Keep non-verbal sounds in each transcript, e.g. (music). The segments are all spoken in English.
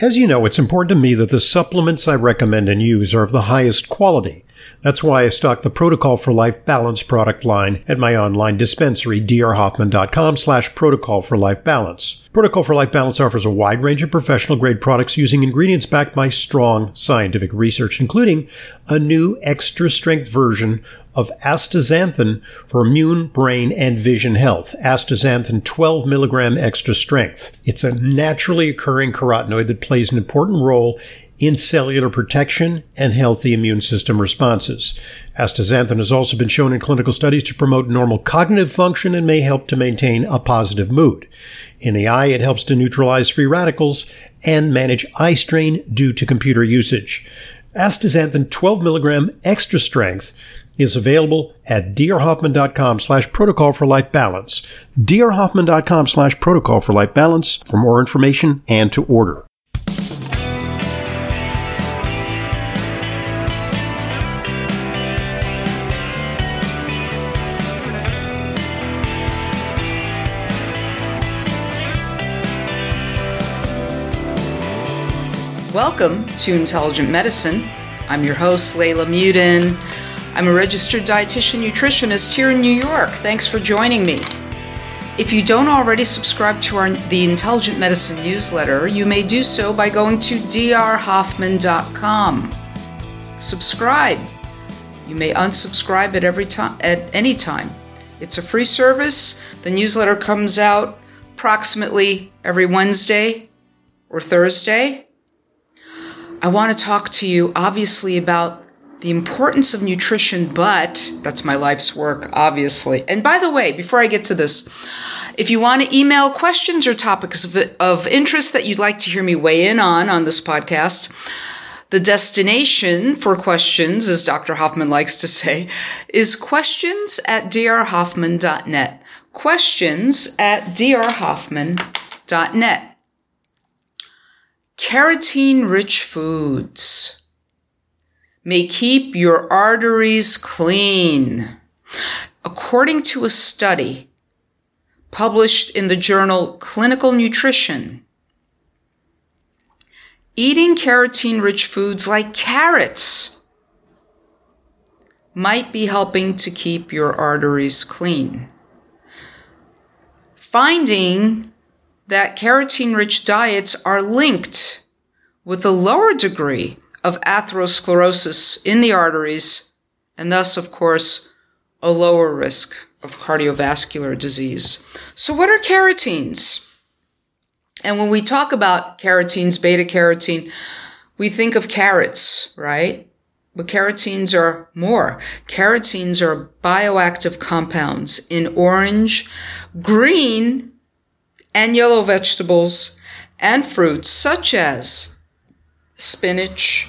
As you know, it's important to me that the supplements I recommend and use are of the highest quality. That's why I stock the Protocol for Life Balance product line at my online dispensary, drhoffman.com slash protocol for life balance. Protocol for Life Balance offers a wide range of professional grade products using ingredients backed by strong scientific research, including a new extra strength version of astaxanthin for immune, brain, and vision health. Astaxanthin 12 milligram extra strength. It's a naturally occurring carotenoid that plays an important role in cellular protection and healthy immune system responses. Astaxanthin has also been shown in clinical studies to promote normal cognitive function and may help to maintain a positive mood. In the eye, it helps to neutralize free radicals and manage eye strain due to computer usage. Astaxanthin 12 milligram extra strength is available at drhoffman.com slash protocol for life balance. drhoffman.com slash protocol for life balance for more information and to order. Welcome to Intelligent Medicine. I'm your host, Leyla Muedin. I'm a registered dietitian nutritionist here in New York. Thanks for joining me. If you don't already subscribe to our, the Intelligent Medicine newsletter, you may do so by going to drhoffman.com. Subscribe. You may unsubscribe at every time at any time. It's a free service. The newsletter comes out approximately every Wednesday or Thursday. I want to talk to you obviously about the importance of nutrition, but that's my life's work, obviously. And by the way, before I get to this, if you want to email questions or topics of, of interest that you'd like to hear me weigh in on on this podcast, the destination for questions, as Dr. Hoffman likes to say, is questions at drhoffman.net. Questions at drhoffman.net. Carotene rich foods may keep your arteries clean. According to a study published in the journal Clinical Nutrition, eating carotene rich foods like carrots might be helping to keep your arteries clean. Finding that carotene rich diets are linked with a lower degree of atherosclerosis in the arteries, and thus, of course, a lower risk of cardiovascular disease. So, what are carotenes? And when we talk about carotenes, beta carotene, we think of carrots, right? But carotenes are more. Carotenes are bioactive compounds in orange, green, and yellow vegetables and fruits such as spinach,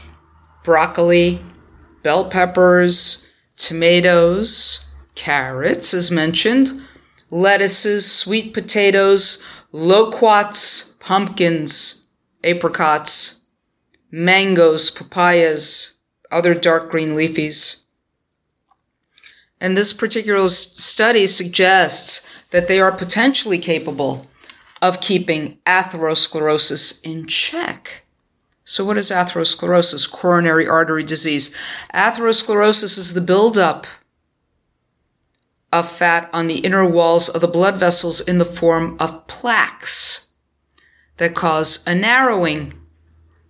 broccoli, bell peppers, tomatoes, carrots, as mentioned, lettuces, sweet potatoes, loquats, pumpkins, apricots, mangoes, papayas, other dark green leafies. And this particular study suggests that they are potentially capable of keeping atherosclerosis in check. So, what is atherosclerosis? Coronary artery disease. Atherosclerosis is the buildup of fat on the inner walls of the blood vessels in the form of plaques that cause a narrowing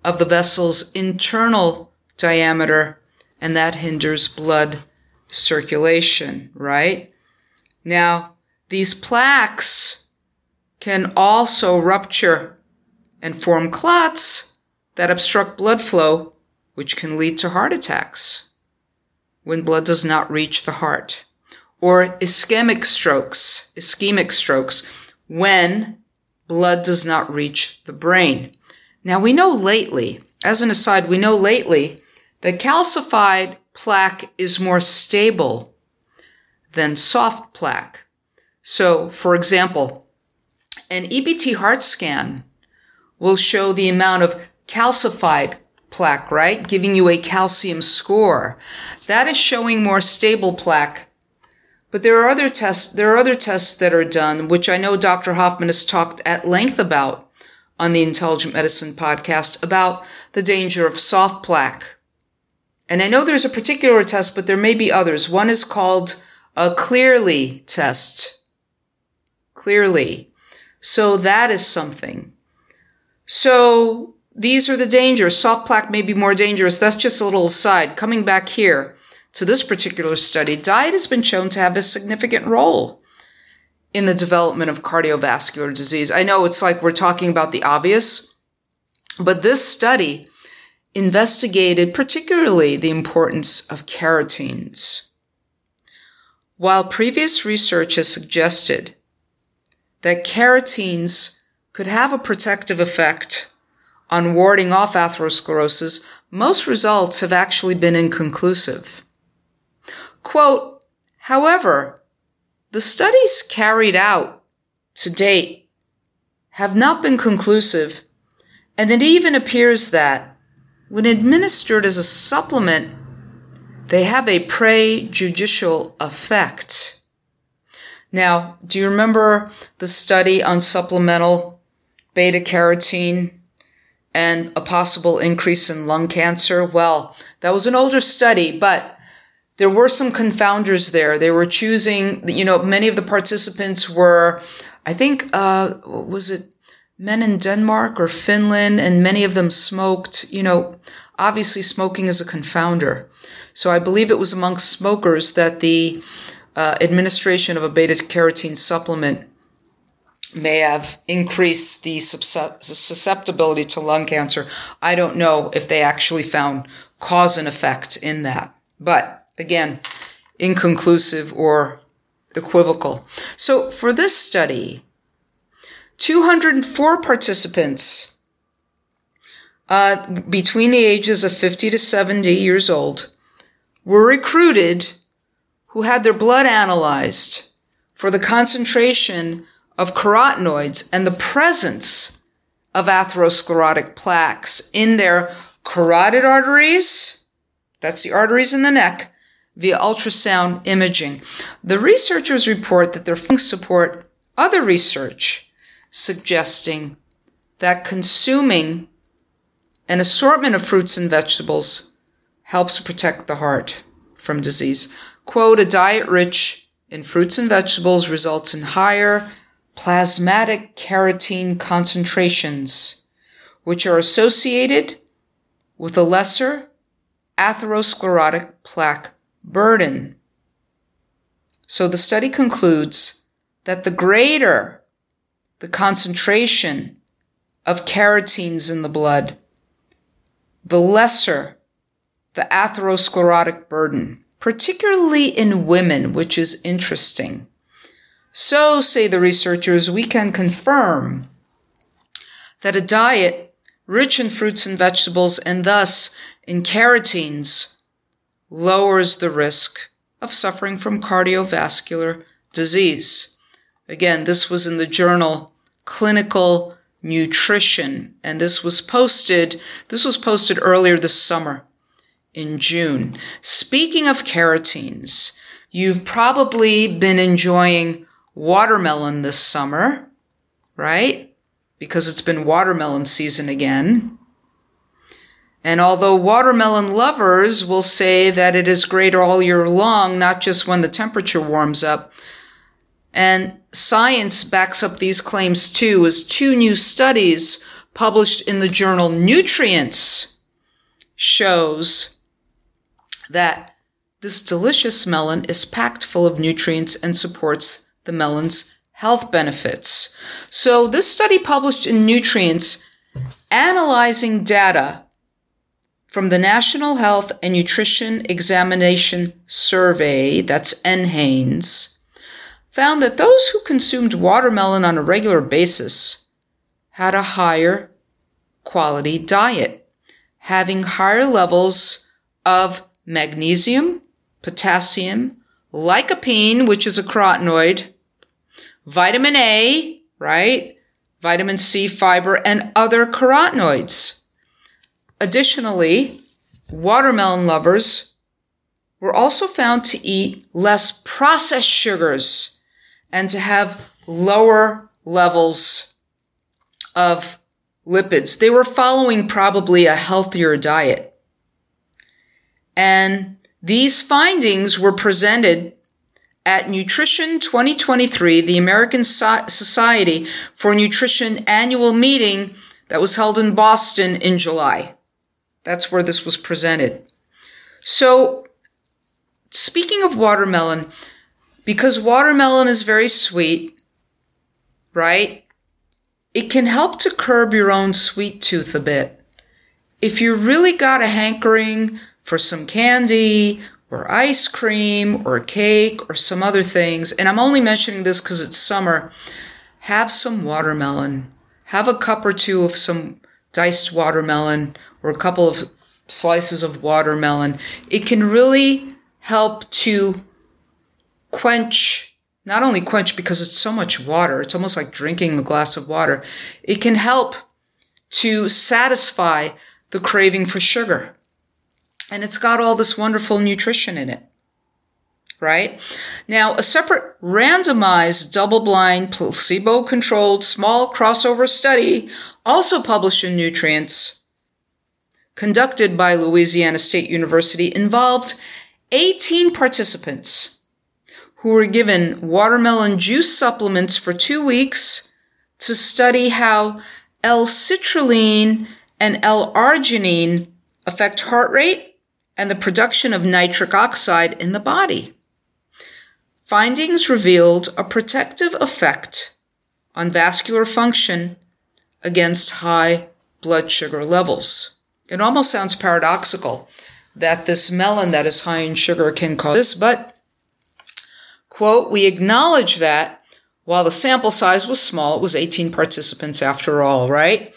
of the vessel's internal diameter, and that hinders blood circulation, right? Now, these plaques can also rupture and form clots that obstruct blood flow, which can lead to heart attacks when blood does not reach the heart, or ischemic strokes, ischemic strokes, when blood does not reach the brain. Now we know lately, as an aside, we know lately that calcified plaque is more stable than soft plaque. So, for example, an EBT heart scan will show the amount of calcified plaque, right? Giving you a calcium score. That is showing more stable plaque. But there are other tests, there are other tests that are done, which I know Dr. Hoffman has talked at length about on the Intelligent Medicine podcast about the danger of soft plaque. And I know there's a particular test, but there may be others. One is called a Cleerly test. Cleerly. So that is something. So these are the dangers. Soft plaque may be more dangerous. That's just a little aside. Coming back here to this particular study, diet has been shown to have a significant role in the development of cardiovascular disease. I know it's like we're talking about the obvious, but this study investigated particularly the importance of carotenes. While previous research has suggested that carotenes could have a protective effect on warding off atherosclerosis, most results have actually been inconclusive. Quote, however, the studies carried out to date have not been conclusive, and it even appears that when administered as a supplement, they have a prejudicial effect. Now, do you remember the study on supplemental beta carotene and a possible increase in lung cancer? Well, that was an older study, but there were some confounders there. They were choosing, you know, many of the participants were, I think, uh, was it men in Denmark or Finland? And many of them smoked, you know, obviously smoking is a confounder. So I believe it was amongst smokers that the uh, administration of a beta carotene supplement may have increased the susceptibility to lung cancer. I don't know if they actually found cause and effect in that. But again, inconclusive or equivocal. So for this study, 204 participants uh, between the ages of 50 to 70 years old were recruited who had their blood analyzed for the concentration of carotenoids and the presence of atherosclerotic plaques in their carotid arteries, that's the arteries in the neck, via ultrasound imaging. The researchers report that their findings support other research suggesting that consuming an assortment of fruits and vegetables helps protect the heart from disease. Quote, a diet rich in fruits and vegetables results in higher plasmatic carotene concentrations, which are associated with a lesser atherosclerotic plaque burden. So the study concludes that the greater the concentration of carotenes in the blood, the lesser the atherosclerotic burden, particularly in women, which is interesting. So, say the researchers, we can confirm that a diet rich in fruits and vegetables and thus in carotenes lowers the risk of suffering from cardiovascular disease. Again, this was in the journal Clinical Nutrition, and this was posted, this was posted earlier this summer in June. Speaking of carotenes, you've probably been enjoying watermelon this summer, right? Because it's been watermelon season again. And although watermelon lovers will say that it is great all year long, not just when the temperature warms up, and science backs up these claims too, as two new studies published in the journal Nutrients shows that this delicious melon is packed full of nutrients and supports the melon's health benefits. So this study published in Nutrients analyzing data from the National Health and Nutrition Examination Survey, that's NHANES, found that those who consumed watermelon on a regular basis had a higher quality diet, having higher levels of magnesium, potassium, lycopene, which is a carotenoid, vitamin A, right? Vitamin C, fiber, and other carotenoids. Additionally, watermelon lovers were also found to eat less processed sugars and to have lower levels of lipids. They were following probably a healthier diet. And these findings were presented at Nutrition 2023, the American Society for Nutrition annual meeting that was held in Boston in July. That's where this was presented. So, speaking of watermelon, because watermelon is very sweet, right? It can help to curb your own sweet tooth a bit. If you really got a hankering for some candy or ice cream or cake or some other things, and I'm only mentioning this because it's summer, have some watermelon. Have a cup or two of some diced watermelon or a couple of slices of watermelon. It can really help to quench, not only quench because it's so much water, it's almost like drinking a glass of water. It can help to satisfy the craving for sugar. And it's got all this wonderful nutrition in it. Right? Now, a separate randomized double blind placebo controlled small crossover study also published in Nutrients conducted by Louisiana State University involved 18 participants who were given watermelon juice supplements for two weeks to study how L-citrulline and L-arginine affect heart rate and the production of nitric oxide in the body. Findings revealed a protective effect on vascular function against high blood sugar levels. It almost sounds paradoxical that this melon that is high in sugar can cause this, but quote, we acknowledge that while the sample size was small, it was 18 participants after all, right?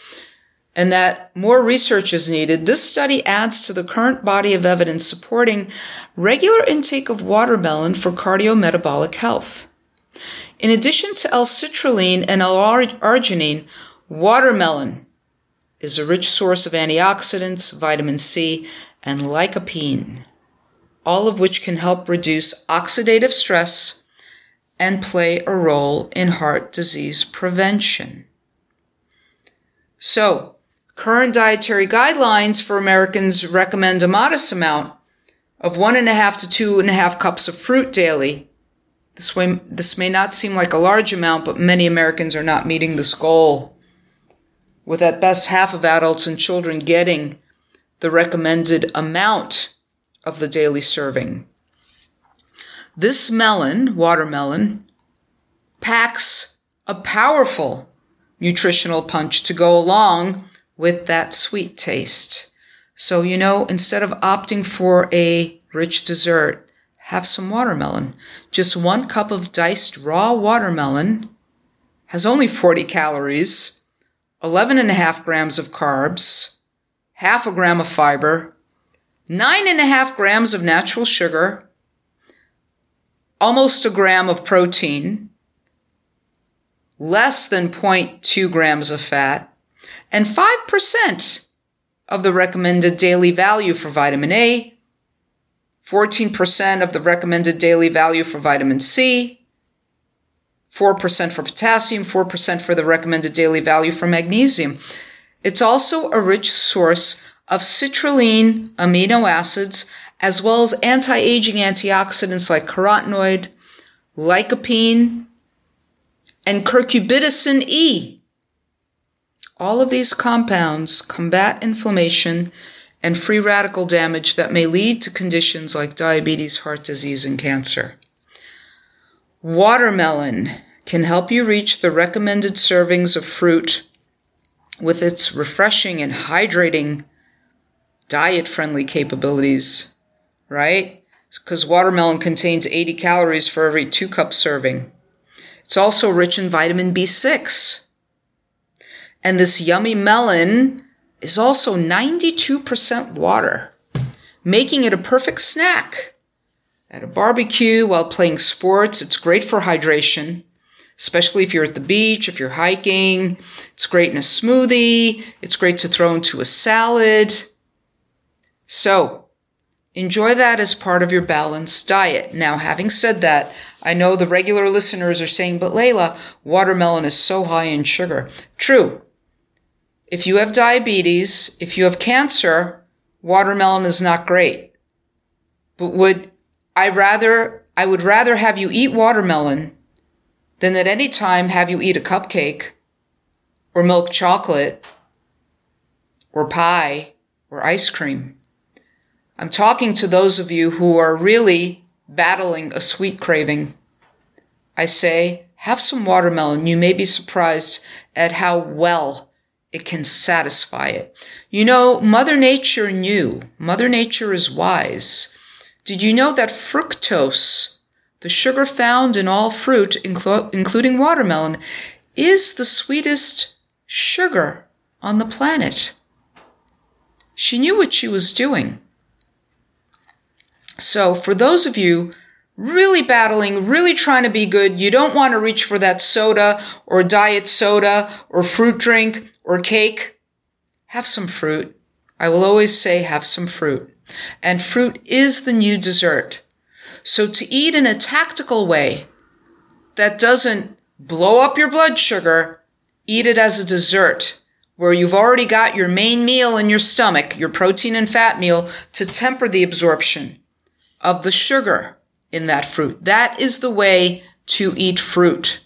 And that more research is needed. This study adds to the current body of evidence supporting regular intake of watermelon for cardiometabolic health. In addition to L-citrulline and L-arginine, watermelon is a rich source of antioxidants, vitamin C, and lycopene, all of which can help reduce oxidative stress and play a role in heart disease prevention. So, current dietary guidelines for Americans recommend a modest amount of one and a half to two and a half cups of fruit daily. This way, this may not seem like a large amount, but many Americans are not meeting this goal with at best half of adults and children getting the recommended amount of the daily serving. This melon, watermelon, packs a powerful nutritional punch to go along with that sweet taste. So, you know, instead of opting for a rich dessert, have some watermelon. Just one cup of diced raw watermelon has only 40 calories 11 and a half grams of carbs, half a gram of fiber, nine and a half grams of natural sugar, almost a gram of protein, less than 0.2 grams of fat, and 5% of the recommended daily value for vitamin A, 14% of the recommended daily value for vitamin C, 4% for potassium, 4% for the recommended daily value for magnesium. It's also a rich source of citrulline amino acids, as well as anti aging antioxidants like carotenoid, lycopene, and curcubitacin E. All of these compounds combat inflammation and free radical damage that may lead to conditions like diabetes, heart disease, and cancer. Watermelon can help you reach the recommended servings of fruit with its refreshing and hydrating diet friendly capabilities, right? Because watermelon contains 80 calories for every two cup serving. It's also rich in vitamin B6. And this yummy melon is also 92% water, making it a perfect snack at a barbecue while playing sports. It's great for hydration, especially if you're at the beach, if you're hiking. It's great in a smoothie. It's great to throw into a salad. So, enjoy that as part of your balanced diet. Now, having said that, I know the regular listeners are saying, but Leyla, watermelon is so high in sugar. True. If you have diabetes, if you have cancer, watermelon is not great. But would I rather, I would rather have you eat watermelon than at any time have you eat a cupcake or milk chocolate or pie or ice cream. I'm talking to those of you who are really battling a sweet craving. I say, have some watermelon. You may be surprised at how well it can satisfy it. You know, Mother Nature knew. Mother Nature is wise. Did you know that fructose, the sugar found in all fruit, including watermelon, is the sweetest sugar on the planet? She knew what she was doing. So, for those of you really battling, really trying to be good, you don't want to reach for that soda or diet soda or fruit drink or cake. Have some fruit. I will always say have some fruit. And fruit is the new dessert. So to eat in a tactical way that doesn't blow up your blood sugar, eat it as a dessert where you've already got your main meal in your stomach, your protein and fat meal, to temper the absorption of the sugar in that fruit. That is the way to eat fruit.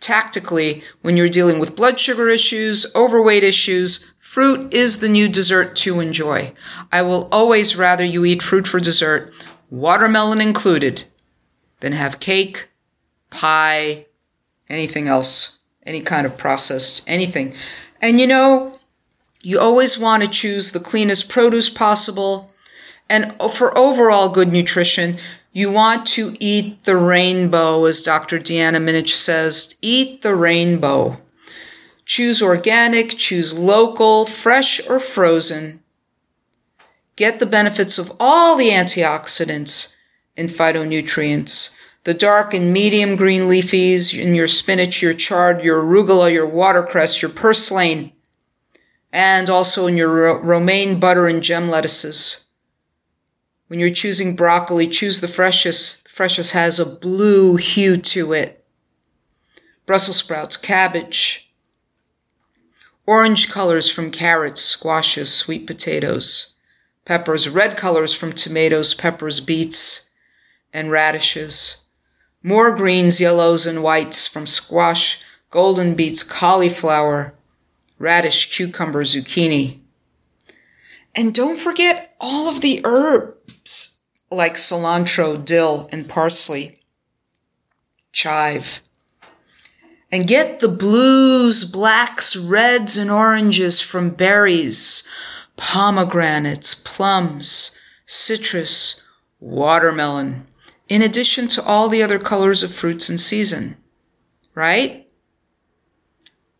Tactically, when you're dealing with blood sugar issues, overweight issues, fruit is the new dessert to enjoy. I will always rather you eat fruit for dessert, watermelon included, than have cake, pie, anything else, any kind of processed anything. And you know, you always want to choose the cleanest produce possible. And for overall good nutrition, you want to eat the rainbow, as Dr. Deanna Minich says, eat the rainbow. Choose organic, choose local, fresh or frozen. Get the benefits of all the antioxidants and phytonutrients the dark and medium green leafies in your spinach, your chard, your arugula, your watercress, your purslane, and also in your romaine butter and gem lettuces. When you're choosing broccoli, choose the freshest. The freshest has a blue hue to it. Brussels sprouts, cabbage, orange colors from carrots, squashes, sweet potatoes, peppers, red colors from tomatoes, peppers, beets, and radishes more greens, yellows, and whites from squash, golden beets, cauliflower, radish, cucumber, zucchini. And don't forget all of the herbs like cilantro, dill, and parsley, chive. And get the blues, blacks, reds, and oranges from berries, pomegranates, plums, citrus, watermelon in addition to all the other colors of fruits in season. Right?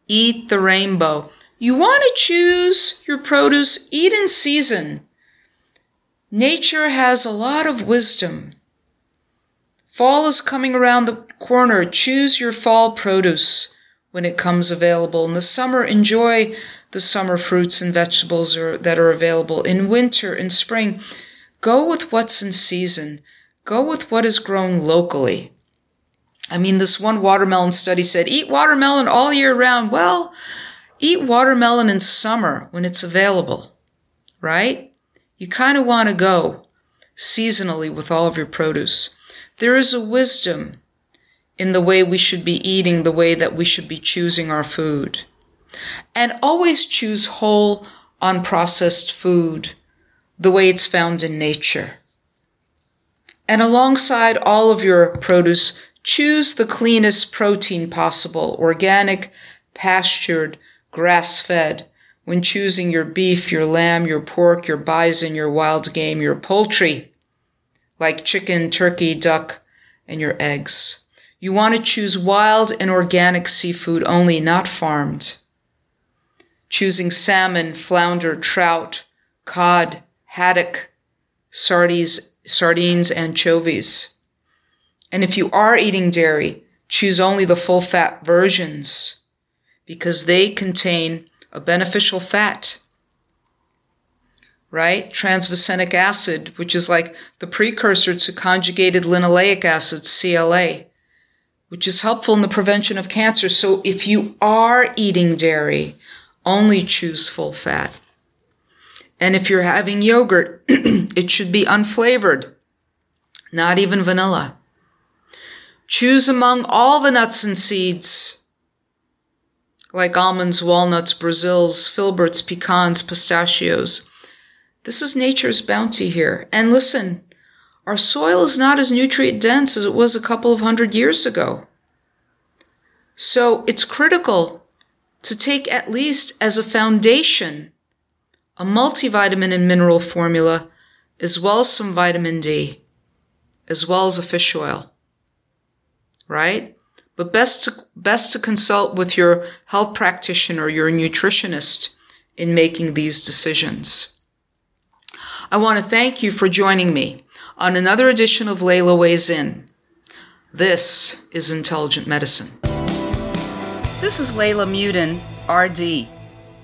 Eat the rainbow. You want to choose your produce, eat in season. Nature has a lot of wisdom. Fall is coming around the corner. Choose your fall produce when it comes available. In the summer, enjoy the summer fruits and vegetables are, that are available. In winter and spring, go with what's in season. Go with what is grown locally. I mean, this one watermelon study said eat watermelon all year round. Well, eat watermelon in summer when it's available, right? You kind of want to go seasonally with all of your produce. There is a wisdom in the way we should be eating, the way that we should be choosing our food. And always choose whole, unprocessed food the way it's found in nature. And alongside all of your produce, choose the cleanest protein possible, organic, pastured, grass fed. When choosing your beef, your lamb, your pork, your bison, your wild game, your poultry, like chicken, turkey, duck, and your eggs. You want to choose wild and organic seafood only, not farmed. Choosing salmon, flounder, trout, cod, haddock, sardines, sardines, anchovies. And if you are eating dairy, choose only the full fat versions because they contain a beneficial fat. Right? Transvaccenic acid, which is like the precursor to conjugated linoleic acid, CLA, which is helpful in the prevention of cancer. So if you are eating dairy, only choose full fat. And if you're having yogurt, (clears throat) it should be unflavored, not even vanilla. Choose among all the nuts and seeds, like almonds, walnuts, Brazils, filberts, pecans, pistachios. This is nature's bounty here. And listen, our soil is not as nutrient dense as it was a couple of hundred years ago. So it's critical to take at least as a foundation a multivitamin and mineral formula, as well as some vitamin D, as well as a fish oil right? But best to, best to consult with your health practitioner, your nutritionist in making these decisions. I want to thank you for joining me on another edition of Leyla Weighs In. This is Intelligent Medicine. This is Leyla Muedin, RD.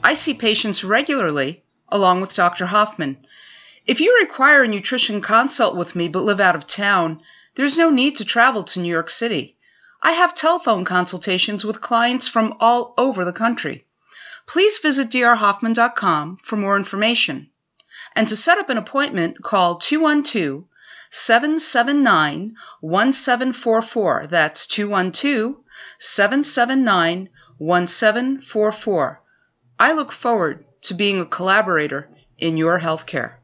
I see patients regularly, along with Dr. Hoffman. If you require a nutrition consult with me but live out of town, there's no need to travel to New York City. I have telephone consultations with clients from all over the country. Please visit drhoffman.com for more information. And to set up an appointment, call 212 779 1744. That's 212 779 1744. I look forward to being a collaborator in your healthcare.